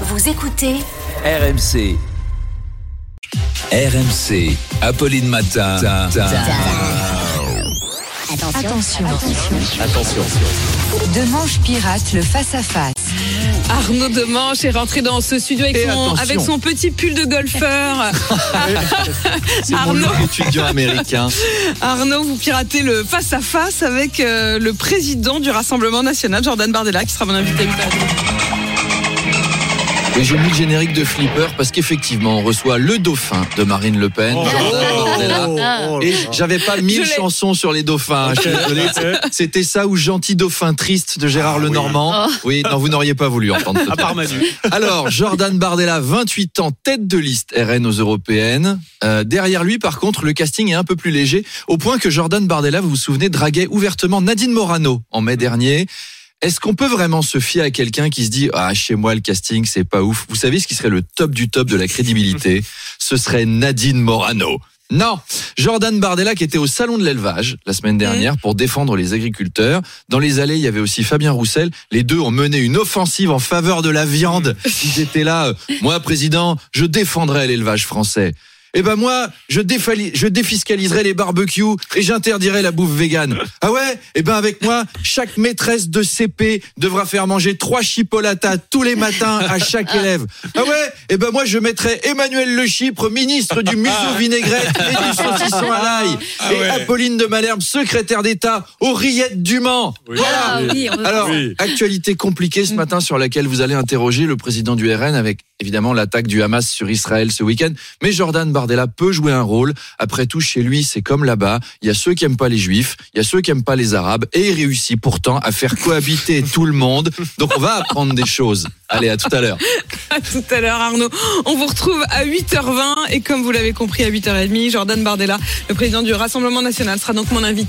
Vous écoutez RMC. RMC. Apolline Matin. Attention. Attention. Demanche pirate le face-à-face. Arnaud Demanche est rentré dans ce studio avec, son, attention. avec son petit pull de golfeur. Arnaud, look étudiant américain. Arnaud, vous piratez le face-à-face avec euh, le président du Rassemblement National, Jordan Bardella, qui sera mon invité. Et j'ai mis le générique de Flipper parce qu'effectivement, on reçoit le dauphin de Marine Le Pen, Jordan Bardella. Et j'avais pas mille chansons sur les dauphins. C'était ça ou Gentil dauphin triste de Gérard Lenormand. Oui, non, vous n'auriez pas voulu entendre. À part Alors, Jordan Bardella, 28 ans, tête de liste RN aux européennes. Euh, derrière lui, par contre, le casting est un peu plus léger, au point que Jordan Bardella, vous vous souvenez, draguait ouvertement Nadine Morano en mai dernier. Est-ce qu'on peut vraiment se fier à quelqu'un qui se dit ah chez moi le casting c'est pas ouf Vous savez ce qui serait le top du top de la crédibilité? Ce serait Nadine Morano. Non, Jordan Bardella qui était au salon de l'élevage la semaine dernière pour défendre les agriculteurs. Dans les allées, il y avait aussi Fabien Roussel. Les deux ont mené une offensive en faveur de la viande. Ils étaient là. euh, Moi, président, je défendrai l'élevage français. Eh ben moi, je, défali- je défiscaliserai les barbecues et j'interdirai la bouffe végane. Ah ouais? Eh ben avec moi, chaque maîtresse de CP devra faire manger trois chipolatas tous les matins à chaque élève. Ah ouais? Eh ben moi, je mettrai Emmanuel Le Chypre, ministre du museau vinaigrette et du saucisson à l'ail. et Apolline de Malherbe, secrétaire d'État aux rillettes du Mans. Voilà. Alors, actualité compliquée ce matin sur laquelle vous allez interroger le président du RN avec évidemment l'attaque du Hamas sur Israël ce week-end. Mais Jordan Bardella peut jouer un rôle. Après tout, chez lui, c'est comme là-bas. Il y a ceux qui aiment pas les juifs, il y a ceux qui aiment pas les arabes et il réussit pourtant à faire cohabiter tout le monde. Donc on va apprendre des choses. Allez, à tout à l'heure. À tout à l'heure, Arnaud. On vous retrouve à 8h20 et comme vous l'avez compris, à 8h30, Jordan Bardella, le président du Rassemblement National, sera donc mon invité.